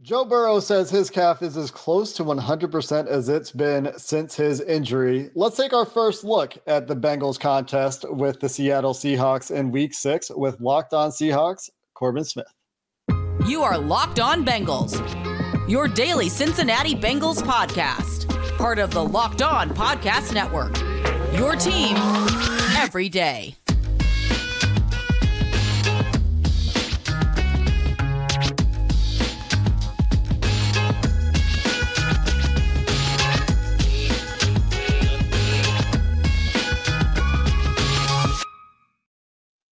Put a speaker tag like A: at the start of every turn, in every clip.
A: Joe Burrow says his calf is as close to 100% as it's been since his injury. Let's take our first look at the Bengals contest with the Seattle Seahawks in week six with Locked On Seahawks, Corbin Smith.
B: You are Locked On Bengals, your daily Cincinnati Bengals podcast, part of the Locked On Podcast Network. Your team every day.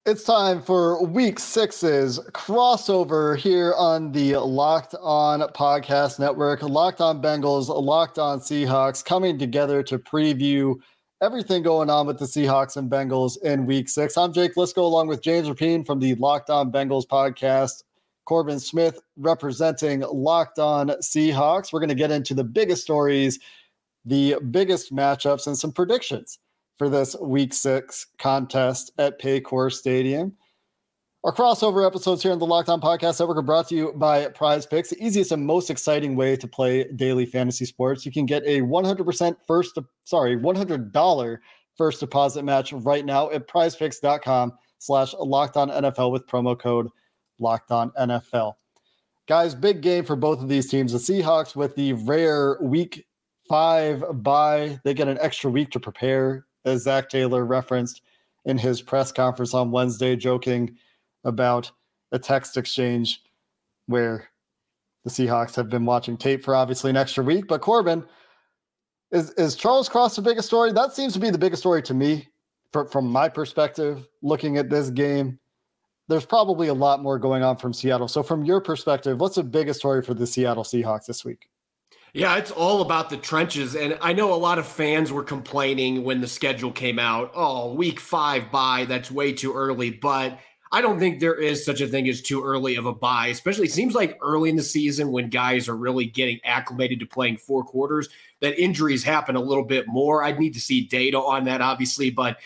A: It's time for week six's crossover here on the Locked On Podcast Network. Locked On Bengals, Locked On Seahawks coming together to preview everything going on with the Seahawks and Bengals in week six. I'm Jake Liscow along with James Rapien from the Locked On Bengals podcast. Corbin Smith representing Locked On Seahawks. We're going to get into the biggest stories, the biggest matchups, and some predictions for this week six contest at Paycor Stadium. Our crossover episodes here on the Locked On Podcast Network are brought to you by Prize Picks, the easiest and most exciting way to play daily fantasy sports. You can get a 100% first, sorry, $100 first deposit match right now at prizepicks.com slash locked on NFL with promo code locked on NFL. Guys, big game for both of these teams. The Seahawks with the rare week five bye, they get an extra week to prepare as Zac Taylor referenced in his press conference on Wednesday, joking about a text exchange where the Seahawks have been watching tape for obviously an extra week. But Corbin, is is Charles Cross the biggest story? That seems to be the biggest story to me, for, from my perspective. Looking at this game, there's probably a lot more going on from Seattle. So, from your perspective, what's the biggest story for the Seattle Seahawks this week?
C: Yeah, it's all about the trenches. And I know a lot of fans were complaining when the schedule came out. Oh, week five bye, that's way too early. But I don't think there is such a thing as too early of a bye, especially it seems like early in the season when guys are really getting acclimated to playing four quarters, that injuries happen a little bit more. I'd need to see data on that, obviously, but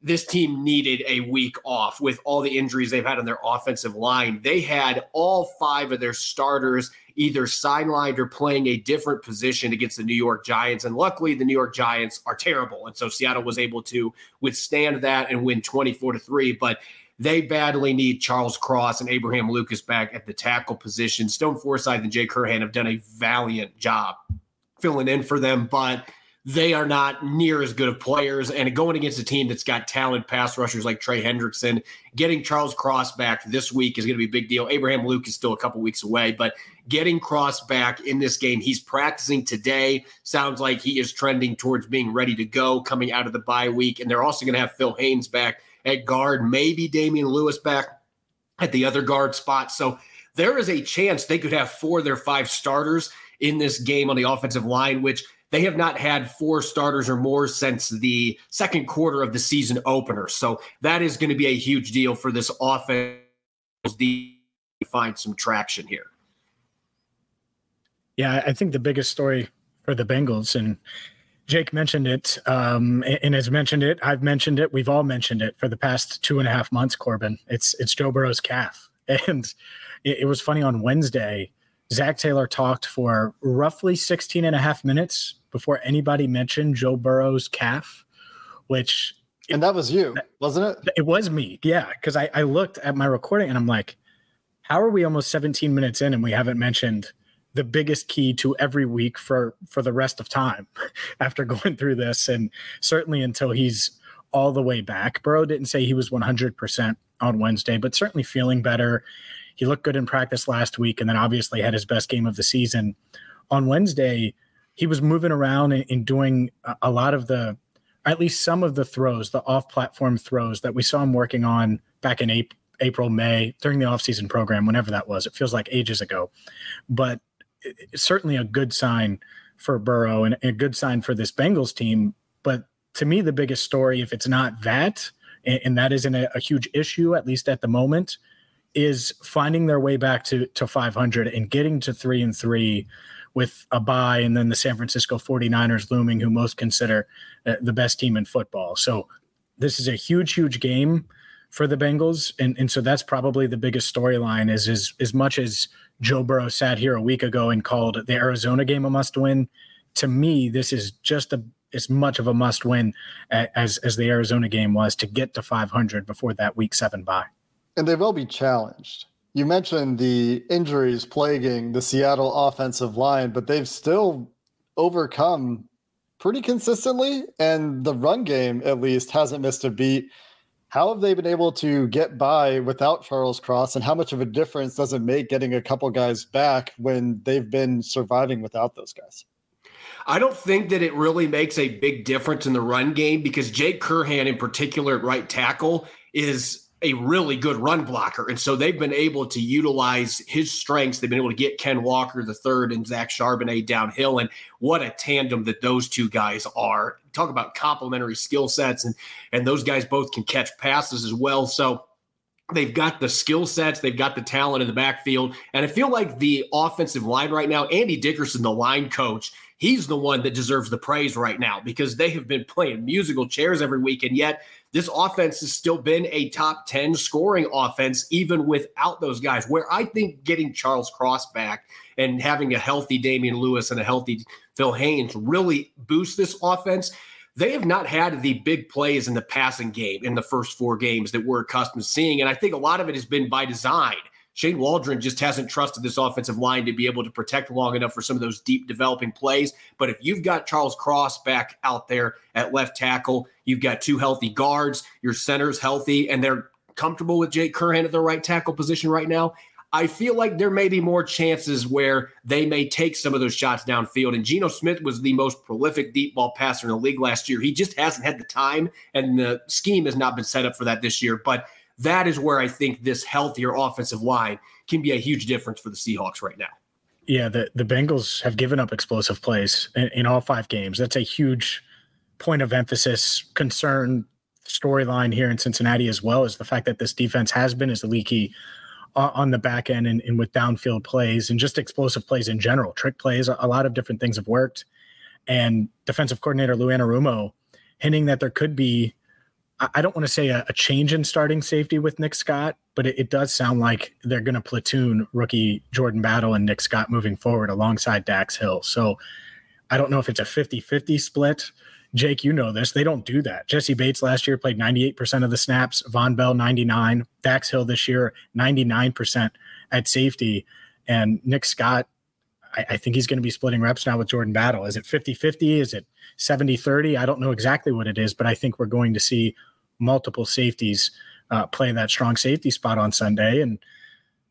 C: this team needed a week off with all the injuries they've had on their offensive line. They had all five of their starters either sidelined or playing a different position against the New York Giants. And luckily, the New York Giants are terrible. And so Seattle was able to withstand that and win 24 to 3. But they badly need Charles Cross and Abraham Lucas back at the tackle position. Stone Forsythe and Jake Curhan have done a valiant job filling in for them, but they are not near as good of players. And going against a team that's got talented pass rushers like Trey Hendrickson, getting Charles Cross back this week is going to be a big deal. Abraham Luke is still a couple weeks away, but getting Cross back in this game, he's practicing today. Sounds like he is trending towards being ready to go coming out of the bye week. And they're also going to have Phil Haynes back at guard, maybe Damien Lewis back at the other guard spot. So there is a chance they could have four of their five starters in this game on the offensive line, which – they have not had four starters or more since the second quarter of the season opener. So that is going to be a huge deal for this offense to find some traction here.
D: Yeah, I think the biggest story for the Bengals, and Jake mentioned it, um, and has mentioned it. I've mentioned it. We've all mentioned it for the past two and a half months. Corbin, it's it's Joe Burrow's calf, and it, it was funny on Wednesday. Zac Taylor talked for roughly 16 and a half minutes before anybody mentioned Joe Burrow's calf, which
A: and that was you, wasn't it?
D: It was me, yeah. Because I, I looked at my recording and I'm like, how are we almost 17 minutes in and we haven't mentioned the biggest key to every week for for the rest of time after going through this and certainly until he's all the way back. Burrow didn't say he was 100% on Wednesday, but certainly feeling better. He looked good in practice last week and then obviously had his best game of the season on Wednesday he was moving around and, and doing a, a lot of the, at least some of the throws, the off-platform throws that we saw him working on back in April, April, May during the offseason program, whenever that was. It feels like ages ago, but it's certainly a good sign for Burrow and a good sign for this Bengals team. But to me, the biggest story, if it's not that, and, that isn't a, a huge issue, at least at the moment, is finding their way back to, to 500 and getting to three and three with a bye and then the San Francisco 49ers looming, who most consider uh, the best team in football. So this is a huge, huge game for the Bengals. And, and so that's probably the biggest storyline is, is as much as Joe Burrow sat here a week ago and called the Arizona game a must win. To me, this is just a, as much of a must win as, as the Arizona game was to get to 500 before that week seven bye.
A: And they will be challenged. You mentioned the injuries plaguing the Seattle offensive line, but they've still overcome pretty consistently. And the run game, at least, hasn't missed a beat. How have they been able to get by without Charles Cross? And how much of a difference does it make getting a couple guys back when they've been surviving without those guys?
C: I don't think that it really makes a big difference in the run game because Jake Curhan, in particular, at right tackle, is a really good run blocker. And so they've been able to utilize his strengths. They've been able to get Ken Walker the third and Zach Charbonnet downhill. And what a tandem that those two guys are. Talk about complementary skill sets. And, and those guys both can catch passes as well. So they've got the skill sets, they've got the talent in the backfield. And I feel like the offensive line right now, Andy Dickerson, the line coach, he's the one that deserves the praise right now because they have been playing musical chairs every week. And yet this offense has still been a top 10 scoring offense, even without those guys. Where I think getting Charles Cross back and having a healthy Damien Lewis and a healthy Phil Haynes really boost this offense. They have not had the big plays in the passing game in the first four games that we're accustomed to seeing. And I think a lot of it has been by design. Shane Waldron just hasn't trusted this offensive line to be able to protect long enough for some of those deep developing plays. But if you've got Charles Cross back out there at left tackle, you've got two healthy guards, your center's healthy, and they're comfortable with Jake Curhan at the right tackle position right now. I feel like there may be more chances where they may take some of those shots downfield. And Geno Smith was the most prolific deep ball passer in the league last year. He just hasn't had the time, and the scheme has not been set up for that this year. But that is where I think this healthier offensive line can be a huge difference for the Seahawks right now.
D: Yeah, the, the Bengals have given up explosive plays in, in all five games. That's a huge point of emphasis, concern, storyline here in Cincinnati, as well as the fact that this defense has been as leaky uh, on the back end and, and, with downfield plays and just explosive plays in general, trick plays. A lot of different things have worked. And defensive coordinator Lou Anarumo hinting that there could be I don't want to say a, a, change in starting safety with Nick Scott, but it, it does sound like they're going to platoon rookie Jordan Battle and Nick Scott moving forward alongside Dax Hill. So I don't know if it's a 50 50 split. Jake, you know this. They don't do that. Jessie Bates last year played 98% of the snaps, Vonn Bell 99, Dax Hill this year 99% at safety. And Nick Scott, I, I think he's going to be splitting reps now with Jordan Battle. Is it 50 50? Is it 70 30? I don't know exactly what it is, but I think we're going to see multiple safeties uh, play that strong safety spot on Sunday. And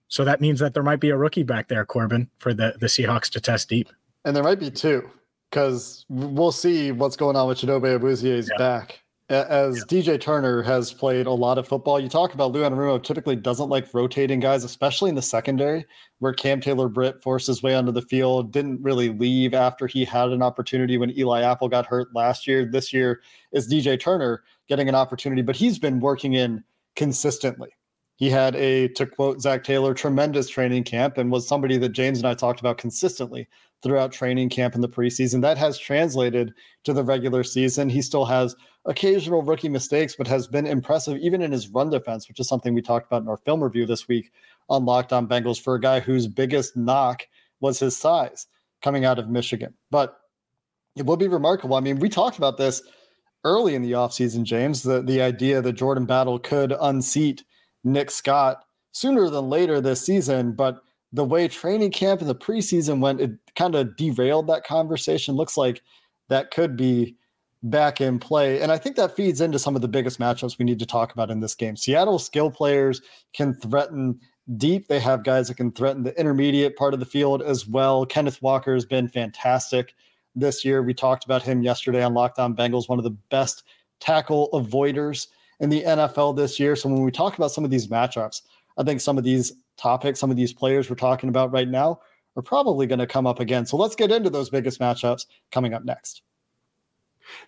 D: so that means that there might be a rookie back there, Corbin, for the, the Seahawks to test deep.
A: And there might be two, because we'll see what's going on with Chidobe Awuzie's yeah. back. As yeah. DJ Turner has played a lot of football, you talk about Lou Anarumo typically doesn't like rotating guys, especially in the secondary, where Cam Taylor Britt forced his way onto the field, didn't really leave after he had an opportunity when Eli Apple got hurt last year. This year is DJ Turner getting an opportunity, but he's been working in consistently. He had a, to quote Zac Taylor, tremendous training camp and was somebody that James and I talked about consistently throughout training camp in the preseason. That has translated to the regular season. He still has occasional rookie mistakes, but has been impressive even in his run defense, which is something we talked about in our film review this week on Locked On Bengals for a guy whose biggest knock was his size coming out of Michigan. But it will be remarkable. I mean, we talked about this early in the offseason, James, the, the idea that Jordan Battle could unseat Nick Scott sooner than later this season. But the way training camp and the preseason went, it kind of derailed that conversation. Looks like that could be back in play. And I think that feeds into some of the biggest matchups we need to talk about in this game. Seattle skill players can threaten deep. They have guys that can threaten the intermediate part of the field as well. Kenneth Walker has been fantastic this year. We talked about him yesterday on Locked On Bengals, one of the best tackle avoiders in the NFL this year. So when we talk about some of these matchups, I think some of these topics, some of these players we're talking about right now are probably going to come up again. So let's get into those biggest matchups coming up next.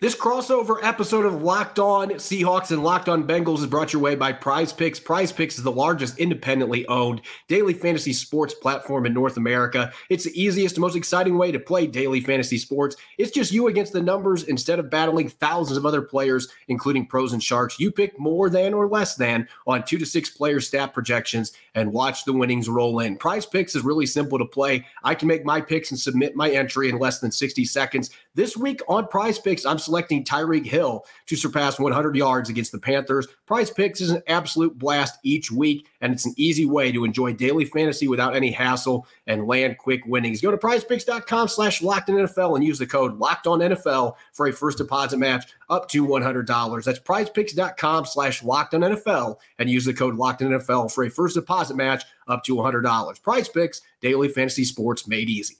C: This crossover episode of Locked On Seahawks and Locked On Bengals is brought your way by Prize Picks. Prize Picks is the largest independently owned daily fantasy sports platform in North America. It's the easiest and most exciting way to play daily fantasy sports. It's just you against the numbers instead of battling thousands of other players, including pros and sharks. You pick more than or less than on two to six player stat projections and watch the winnings roll in. Prize Picks is really simple to play. I can make my picks and submit my entry in less than 60 seconds. This week on Prize Picks, I'm selecting Tyreek Hill to surpass 100 yards against the Panthers. Prize Picks is an absolute blast each week, and it's an easy way to enjoy daily fantasy without any hassle and land quick winnings. Go to prizepicks.com slash locked on NFL and use the code locked on NFL for a first deposit match up to $100. That's prizepicks.com slash locked on NFL and use the code locked on NFL for a first deposit match up to $100. Prize Picks, daily fantasy sports made easy.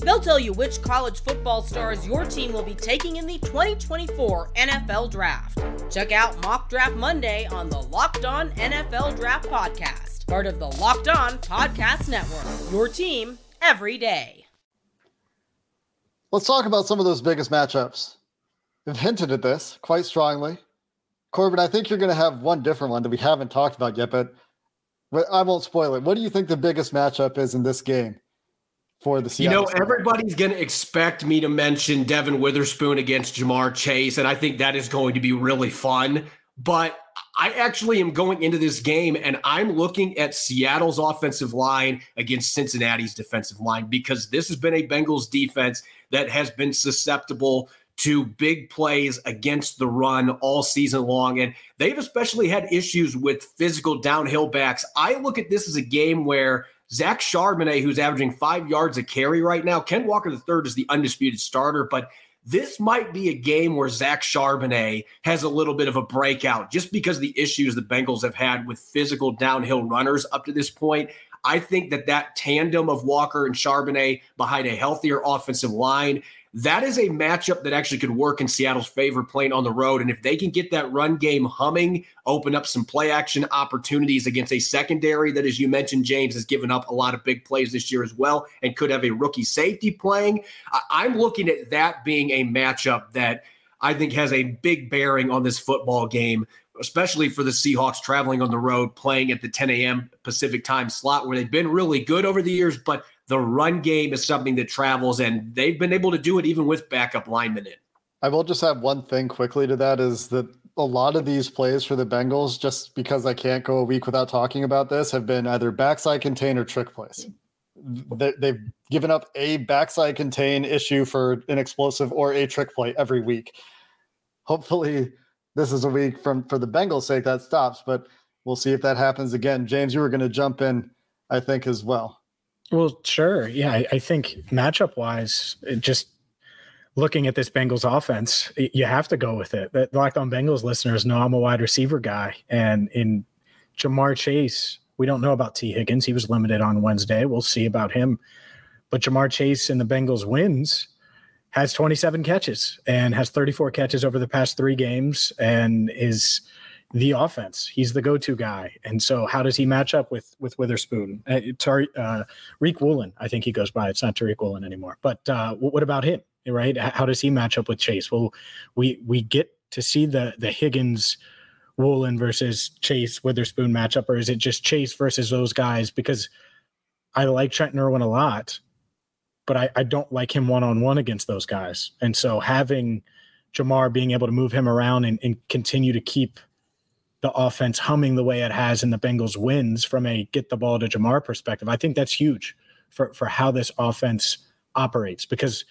B: They'll tell you which college football stars your team will be taking in the 2024 NFL Draft. Check out Mock Draft Monday on the Locked On NFL Draft Podcast, part of the Locked On Podcast Network. Your team every day.
A: Let's talk about some of those biggest matchups. We've hinted at this quite strongly. Corbin, I think you're going to have one different one that we haven't talked about yet, but I won't spoil it. What do you think the biggest matchup is in this game? For the
C: Seattle. You know, everybody's going to expect me to mention Devin Witherspoon against Ja'Marr Chase, and I think that is going to be really fun. But I actually am going into this game and I'm looking at Seattle's offensive line against Cincinnati's defensive line because this has been a Bengals defense that has been susceptible to big plays against the run all season long. And they've especially had issues with physical downhill backs. I look at this as a game where Zach Charbonnet, who's averaging five yards a carry right now. Ken Walker III is the undisputed starter, but this might be a game where Zach Charbonnet has a little bit of a breakout just because of the issues the Bengals have had with physical downhill runners up to this point. I think that that tandem of Walker and Charbonnet behind a healthier offensive line that is a matchup that actually could work in Seattle's favor playing on the road. And if they can get that run game humming, open up some play action opportunities against a secondary that, as you mentioned, James has given up a lot of big plays this year as well and could have a rookie safety playing. I'm looking at that being a matchup that I think has a big bearing on this football game especially for the Seahawks traveling on the road, playing at the 10 a.m. Pacific time slot, where they've been really good over the years, but the run game is something that travels, and they've been able to do it even with backup linemen in.
A: I will just have one thing quickly to that is that a lot of these plays for the Bengals, just because I can't go a week without talking about this, have been either backside contain or trick plays. They've given up a backside contain issue for an explosive or a trick play every week. Hopefully, this is a week from for the Bengals' sake that stops, but we'll see if that happens again. James, you were going to jump in, I think, as well.
D: Well, sure. Yeah, I, I think matchup wise, just looking at this Bengals offense, you have to go with it. The Locked On Bengals listeners know I'm a wide receiver guy, and in Ja'Marr Chase, we don't know about Tee Higgins. He was limited on Wednesday. We'll see about him. But Ja'Marr Chase and the Bengals wins has 27 catches and has 34 catches over the past three games and is – the offense. He's the go-to guy. And so how does he match up with with Witherspoon? Uh, uh, Riq Woolen, I think he goes by. It's not Tariq Woolen anymore. But uh, what about him? Right? How does he match up with Chase? Well, we we get to see the the Higgins Woolen versus Chase Witherspoon matchup, or is it just Chase versus those guys? Because I like Trent Irwin a lot, but I, I don't like him one on one against those guys. And so having Ja'Marr being able to move him around and, and continue to keep the offense humming the way it has in the Bengals wins from a get the ball to Jamar perspective. I think that's huge for for how this offense operates because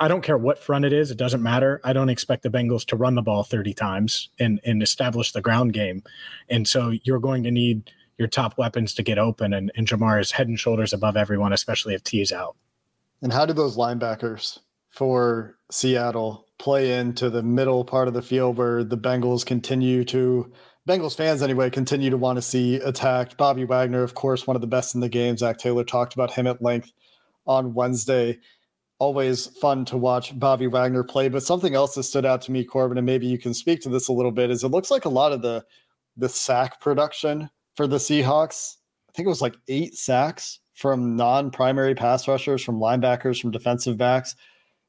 D: I don't care what front it is, it doesn't matter. I don't expect the Bengals to run the ball 30 times and and establish the ground game. And so you're going to need your top weapons to get open and, and Ja'Marr is head and shoulders above everyone, especially if Tee is out.
A: And how do those linebackers for Seattle play into the middle part of the field where the Bengals continue to Bengals fans anyway continue to want to see attacked. Bobby Wagner, of course, one of the best in the game. Zac Taylor talked about him at length on Wednesday. Always fun to watch Bobby Wagner play. But something else that stood out to me, Corbin, and maybe you can speak to this a little bit, is it looks like a lot of the the sack production for the Seahawks. I think it was like eight sacks from non-primary pass rushers, from linebackers, from defensive backs.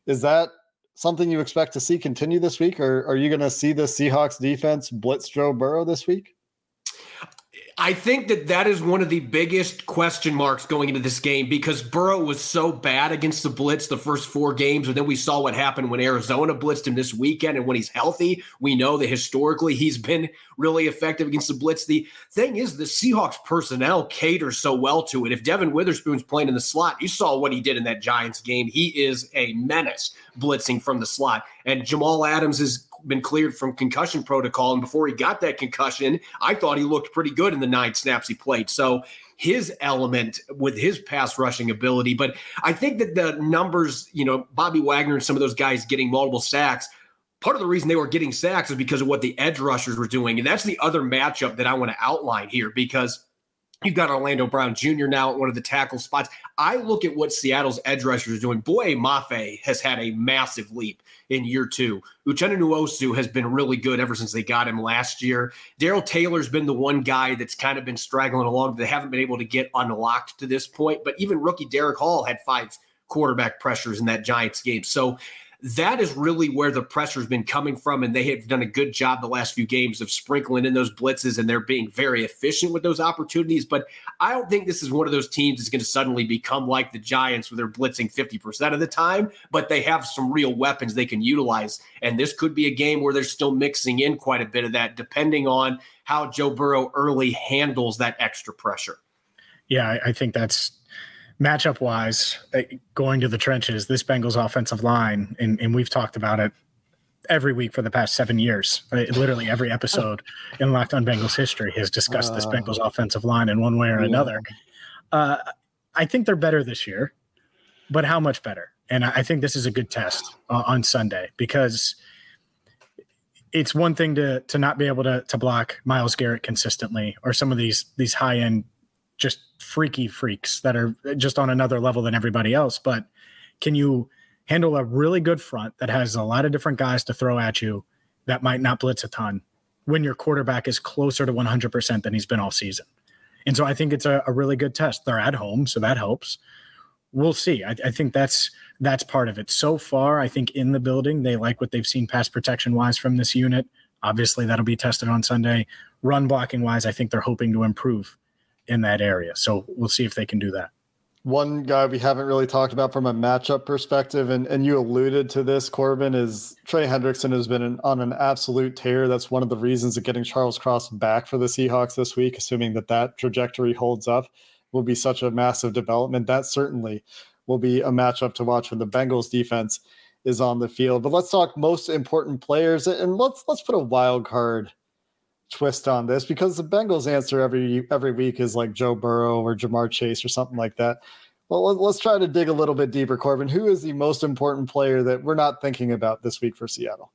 A: Is that something you expect to see continue this week, or are you going to see the Seahawks defense blitz Joe Burrow this week?
C: I think that that is one of the biggest question marks going into this game because Burrow was so bad against the blitz the first four games, and then we saw what happened when Arizona blitzed him this weekend. And when he's healthy, we know that historically he's been really effective against the blitz. The thing is, the Seahawks personnel caters so well to it. If Devin Witherspoon's playing in the slot, you saw what he did in that Giants game. He is a menace blitzing from the slot, and Jamal Adams is been cleared from concussion protocol. And before he got that concussion, I thought he looked pretty good in the nine snaps he played. So his element with his pass rushing ability. But I think that the numbers, you know, Bobby Wagner and some of those guys getting multiple sacks, part of the reason they were getting sacks is because of what the edge rushers were doing. And that's the other matchup that I want to outline here because You've got Orlando Brown Jr. now at one of the tackle spots. I look at what Seattle's edge rushers are doing. Boye, Mafe has had a massive leap in year two. Uchenna Nwosu has been really good ever since they got him last year. Darrell Taylor's been the one guy that's kind of been straggling along. They haven't been able to get unlocked to this point. But even rookie Derick Hall had five quarterback pressures in that Giants game. So that is really where the pressure's been coming from. And they have done a good job the last few games of sprinkling in those blitzes and they're being very efficient with those opportunities. But I don't think this is one of those teams that's going to suddenly become like the Giants where they're blitzing 50% of the time, but they have some real weapons they can utilize. And this could be a game where they're still mixing in quite a bit of that, depending on how Joe Burrow early handles that extra pressure.
D: Yeah, I think that's matchup wise, uh, going to the trenches, this Bengals offensive line, and, and we've talked about it every week for the past seven years. Uh, literally every episode in Locked On Bengals history has discussed this Bengals uh. offensive line in one way or another. Uh, I think they're better this year, but how much better? And I think this is a good test uh, on Sunday because it's one thing to to not be able to to block Myles Garrett consistently or some of these these high end just freaky freaks that are just on another level than everybody else. But can you handle a really good front that has a lot of different guys to throw at you that might not blitz a ton when your quarterback is closer to 100% than he's been all season? And so I think it's a, a really good test. They're at home, so that helps. We'll see. I, I think that's that's part of it. So far, I think in the building, they like what they've seen pass protection wise from this unit. Obviously, that'll be tested on Sunday. Run blocking wise, I think they're hoping to improve in that area. So we'll see if they can do that.
A: One guy we haven't really talked about from a matchup perspective, and, and you alluded to this, Corbin, is Trey Hendrickson has been an, on an absolute tear. That's one of the reasons of getting Charles Cross back for the Seahawks this week, assuming that that trajectory holds up, will be such a massive development. That certainly will be a matchup to watch when the Bengals defense is on the field. But let's talk most important players, and let's let's put a wild card twist on this because the Bengals answer every every week is like Joe Burrow or Ja'Marr Chase or something like that. Well, let's try to dig a little bit deeper, Corbin. Who is the most important player that we're not thinking about this week for Seattle?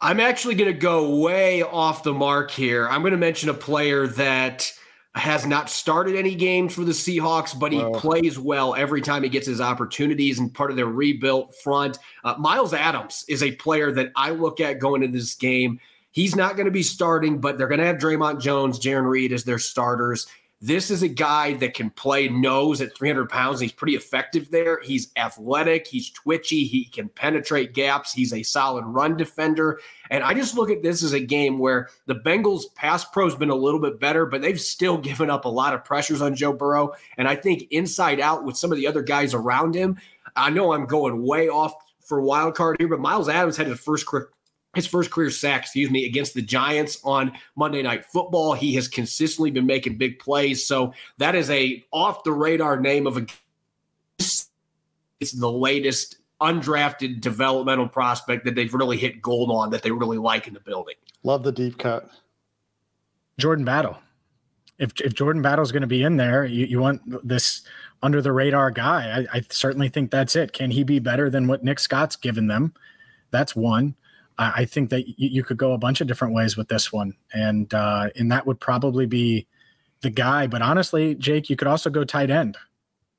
C: I'm actually going to go way off the mark here. I'm going to mention a player that has not started any games for the Seahawks, but he plays well every time he gets his opportunities and part of their rebuilt front. Uh, Myles Adams is a player that I look at going into this game He's not going to be starting, but they're going to have Dre'Mont Jones, Jarran Reed as their starters. This is a guy that can play nose at 300 pounds. He's pretty effective there. He's athletic. He's twitchy. He can penetrate gaps. He's a solid run defender. And I just look at this as a game where the Bengals pass pro has been a little bit better, but they've still given up a lot of pressures on Joe Burrow. And I think inside out with some of the other guys around him, I know I'm going way off for wild card here, but Myles Adams had his first his first career sack, excuse me, against the Giants on Monday Night Football. He has consistently been making big plays. So that is a off the radar name of a. It's the latest undrafted developmental prospect that they've really hit gold on that they really like in the building.
A: Love the deep cut.
D: Jordan Battle. If if Jordan Battle is going to be in there, you, you want this under the radar guy. I, I certainly think that's it. Can he be better than what Nick Scott's given them? That's one. I, I think that you, you, could go a bunch of different ways with this one, and uh, and that would probably be the guy. But honestly, Jake, you could also go tight end.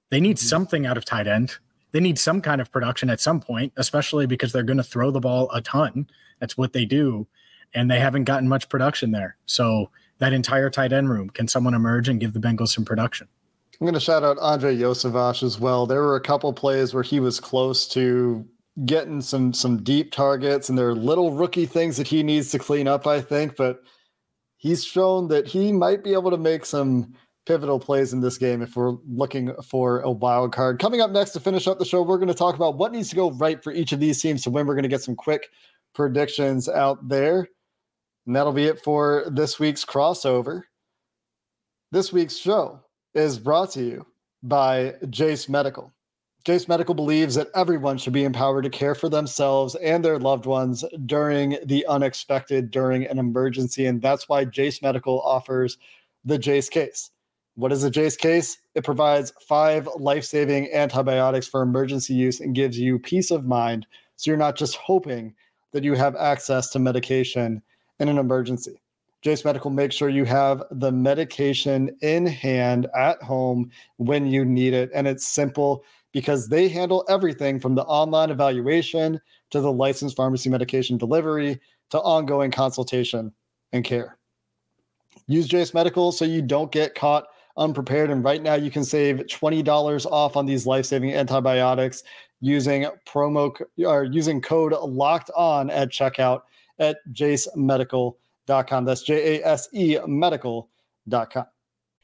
D: They need mm-hmm. something out of tight end. They need some kind of production at some point, especially because they're going to throw the ball a ton. That's what they do, and they haven't gotten much production there. So that entire tight end room, can someone emerge and give the Bengals some production?
A: I'm going to shout out Andrei Iosivas as well. There were a couple plays where he was close to getting some some deep targets, and there are little rookie things that he needs to clean up, I think. But he's shown that he might be able to make some pivotal plays in this game if we're looking for a wild card. Coming up next to finish up the show, we're going to talk about what needs to go right for each of these teams to win. We're going to get some quick predictions out there. And that'll be it for this week's crossover. This week's show is brought to you by Jase Medical. Jase Medical believes that everyone should be empowered to care for themselves and their loved ones during the unexpected, during an emergency. And that's why Jase Medical offers the Jase case. What is the Jase case? It provides five life saving antibiotics for emergency use and gives you peace of mind. So you're not just hoping that you have access to medication in an emergency. Jase Medical makes sure you have the medication in hand at home when you need it. And it's simple because they handle everything from the online evaluation to the licensed pharmacy medication delivery to ongoing consultation and care. Use Jase Medical so you don't get caught unprepared. And right now, you can save $20 off on these life saving antibiotics using promo or using code locked on at checkout at jasemedical.com. That's J A S E medical.com.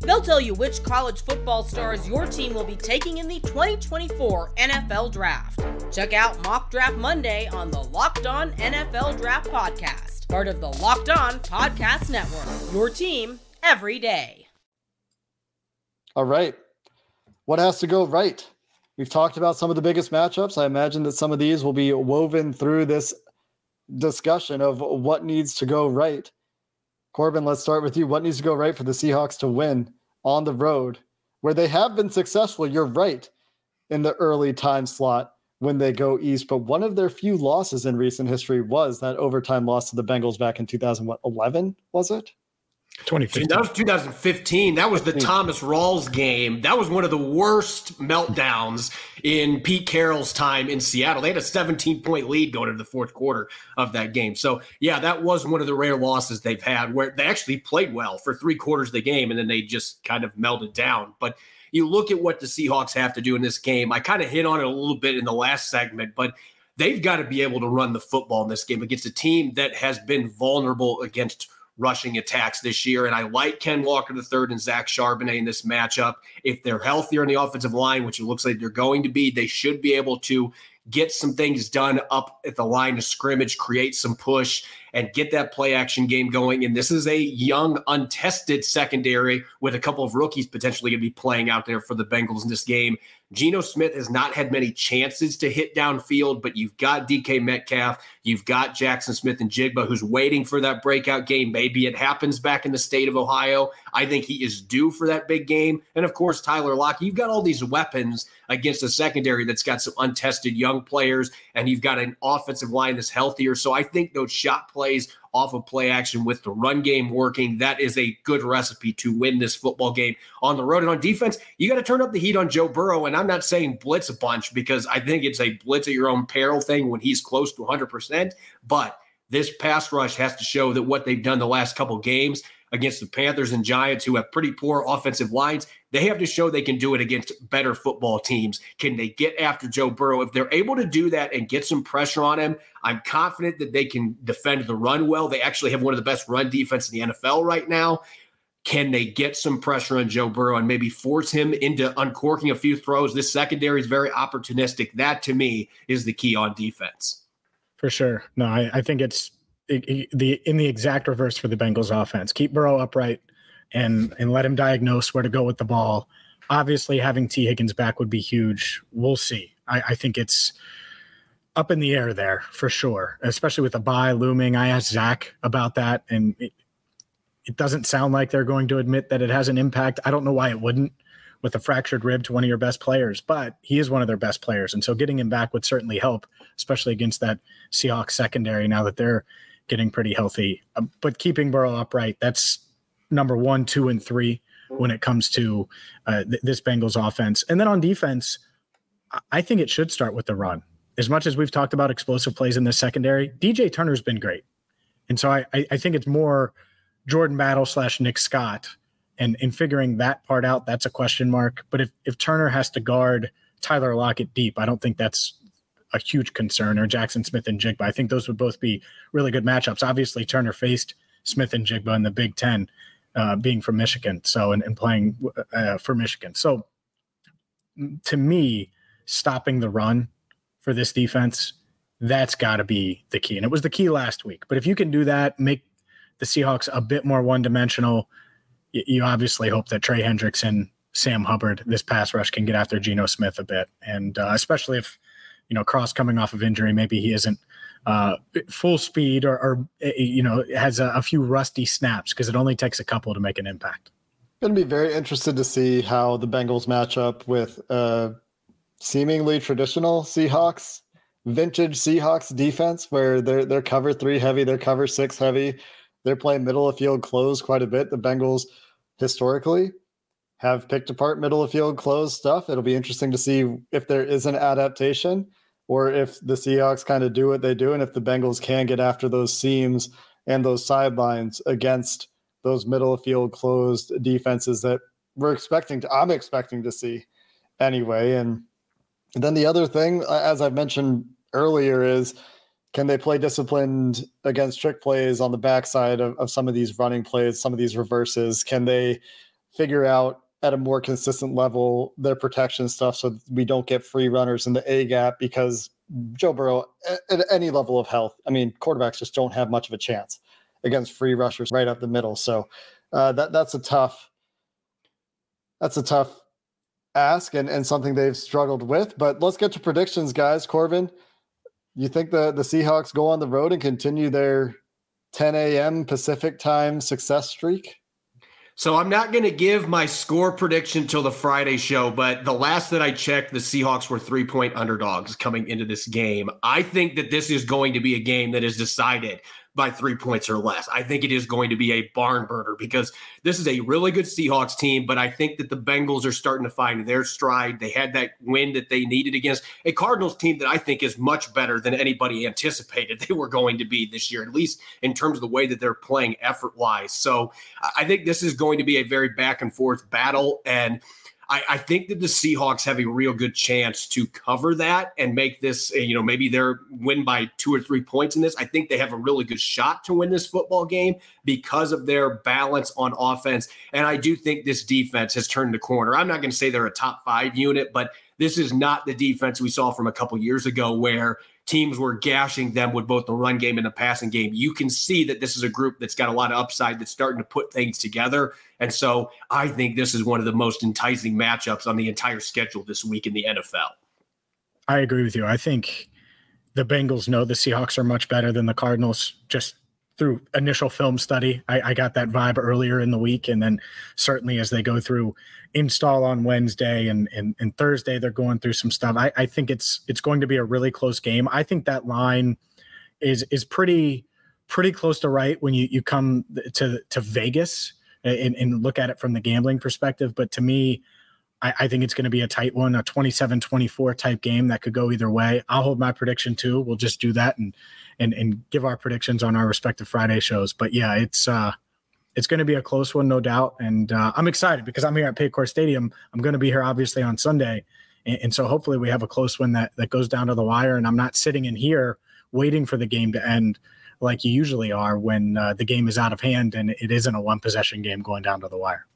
E: They'll tell you which college football stars your team will be taking in the 2024 NFL Draft. Check out Mock Draft Monday on the Locked On NFL Draft Podcast part of the Locked On Podcast Network. Your team every day.
A: All right. What has to go right? We've talked about some of the biggest matchups. I imagine that some of these will be woven through this discussion of what needs to go right. Corbin, let's start with you. What needs to go right for the Seahawks to win on the road where they have been successful? You're right in the early time slot when they go east. But one of their few losses in recent history was that overtime loss to the Bengals back in 2011, was it?
C: 2015. That was 2015. That was the Thomas Rawls game. That was one of the worst meltdowns in Pete Carroll's time in Seattle. They had a 17 point lead going into the fourth quarter of that game. So, yeah, that was one of the rare losses they've had where they actually played well for three quarters of the game and then they just kind of melted down. But you look at what the Seahawks have to do in this game. I kind of hit on it a little bit in the last segment, but they've got to be able to run the football in this game against a team that has been vulnerable against rushing attacks this year. And I like Ken Walker III and Zach Charbonnet in this matchup. If they're healthier in the offensive line, which it looks like they're going to be, they should be able to get some things done up at the line of scrimmage, create some push, and get that play action game going. And this is a young, untested secondary with a couple of rookies potentially going to be playing out there for the Bengals in this game. Geno Smith has not had many chances to hit downfield, but you've got DK Metcalf, you've got Jackson Smith-Njigba, who's waiting for that breakout game. Maybe it happens back in the state of Ohio. I think he is due for that big game. And of course, Tyler Lockett. You've got all these weapons against a secondary that's got some untested young players, and you've got an offensive line that's healthier. So I think those shot plays off of play action with the run game working. That is a good recipe to win this football game on the road. And on defense, you got to turn up the heat on Joe Burrow. And I'm not saying blitz a bunch because I think it's a blitz at your own peril thing when he's close to 100%. But this pass rush has to show that what they've done the last couple games against the Panthers and Giants, who have pretty poor offensive lines, they have to show they can do it against better football teams. Can they get after Joe Burrow? If they're able to do that and get some pressure on him, I'm confident that they can defend the run well. They actually have one of the best run defense in the NFL right now. Can they get some pressure on Joe Burrow and maybe force him into uncorking a few throws? This secondary is very opportunistic. That to me is the key on defense.
D: For sure. No, I, I think it's the in the exact reverse for the Bengals offense. Keep Burrow upright and and let him diagnose where to go with the ball. Obviously, having Tee Higgins back would be huge. We'll see. I, I think it's up in the air there for sure, especially with the bye looming. I asked Zac about that, and it, it doesn't sound like they're going to admit that it has an impact. I don't know why it wouldn't with a fractured rib to one of your best players, but he is one of their best players. And so getting him back would certainly help, especially against that Seahawks secondary now that they're getting pretty healthy. Uh, but keeping Burrow upright, that's number one, two, and three when it comes to uh, th- this Bengals offense. And then on defense, I think it should start with the run as much as we've talked about explosive plays in the secondary, DJ Turner's been great. And so I, I think it's more Jordan Battle slash Nick Scott. And in figuring that part out, that's a question mark. But if, if Turner has to guard Tyler Lockett deep, I don't think that's a huge concern, or Jackson Smith-Njigba. I think those would both be really good matchups. Obviously, Turner faced Smith-Njigba in the Big Ten, uh, being from Michigan, so and, and playing uh, for Michigan. So to me, stopping the run for this defense, that's got to be the key. And it was the key last week. But if you can do that, make the Seahawks a bit more one dimensional, you obviously hope that Trey Hendrickson, Sam Hubbard, this pass rush can get after Geno Smith a bit. And uh, especially if, you know, Cross coming off of injury, maybe he isn't uh, full speed or, or, eh, you know, has a, a few rusty snaps because it only takes a couple to make an impact.
A: Going to be very interested to see how the Bengals match up with uh, seemingly traditional Seahawks, vintage Seahawks defense where they're they're cover three heavy, they're cover six heavy. They're playing middle of field close quite a bit. The Bengals historically have picked apart middle of field close stuff. It'll be interesting to see if there is an adaptation or if the Seahawks kind of do what they do and if the Bengals can get after those seams and those sidelines against those middle of field closed defenses that we're expecting to I'm expecting to see anyway and then the other thing, as I've mentioned earlier, is can they play disciplined against trick plays on the backside of, of some of these running plays, some of these reverses? Can they figure out at a more consistent level their protection stuff so we don't get free runners in the A gap because Joe Burrow at, any level of health, I mean, quarterbacks just don't have much of a chance against free rushers right up the middle. So uh, that that's a tough that's a tough ask and, and something they've struggled with. But let's get to predictions, guys. Corbin, you think the, the Seahawks go on the road and continue their 10 a.m. Pacific time success streak?
C: So I'm not going to give my score prediction till the Friday show, but the last that I checked, the Seahawks were three point underdogs coming into this game. I think that this is going to be a game that is decided by three points or less. I think it is going to be a barn burner because this is a really good Seahawks team, but I think that the Bengals are starting to find their stride. They had that win that they needed against a Cardinals team that I think is much better than anybody anticipated they were going to be this year, at least in terms of the way that they're playing effort wise. So I think this is going to be a very back and forth battle. And I, I, think that the Seahawks have a real good chance to cover that and make this, eh, you know, maybe they're win by two or three points in this. I think they have a really good shot to win this football game because of their balance on offense. And I do think this defense has turned the corner. I'm not going to say they're a top five unit, but this is not the defense we saw from a couple years ago where teams were gashing them with both the run game and the passing game. You can see that this is a group that's got a lot of upside that's starting to put things together. And so I think this is one of the most enticing matchups on the entire schedule this week in the NFL.
D: I agree with you. I think the Bengals know the Seahawks are much better than the Cardinals just through initial film study. I, I got that vibe earlier in the week. And then certainly as they go through install on Wednesday and, and, and Thursday, they're going through some stuff. I, I think it's it's going to be a really close game. I think that line is is pretty pretty close to right when you you come to to Vegas and, and look at it from the gambling perspective. But to me, I, I think it's going to be a tight one, a 27-24 type game that could go either way. I'll hold my prediction too. We'll just do that and and and give our predictions on our respective Friday shows. But yeah, it's uh it's going to be a close one, no doubt. And uh, I'm excited because I'm here at Paycor Stadium. I'm going to be here obviously on Sunday, and, and, so hopefully we have a close one that that goes down to the wire. And I'm not sitting in here waiting for the game to end like you usually are when uh, the game is out of hand and it isn't a one possession game going down to the wire.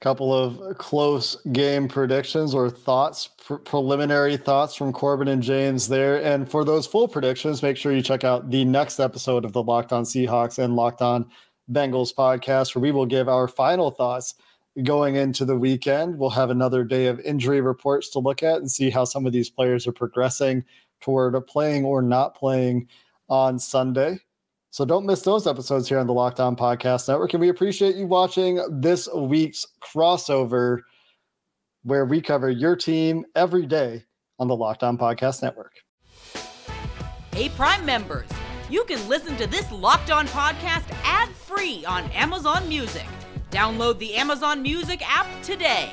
A: Couple of close game predictions or thoughts, pr- preliminary thoughts from Corbin and James there. And for those full predictions, make sure you check out the next episode of the Locked On Seahawks and Locked On Bengals podcast, where we will give our final thoughts going into the weekend. We'll have another day of injury reports to look at and see how some of these players are progressing toward a playing or not playing on Sunday. So don't miss those episodes here on the Locked On Podcast Network. And we appreciate you watching this week's crossover where we cover your team every day on the Locked On Podcast Network.
B: Hey, Prime members, you can listen to this Locked On podcast ad free on Amazon Music. Download the Amazon Music app today.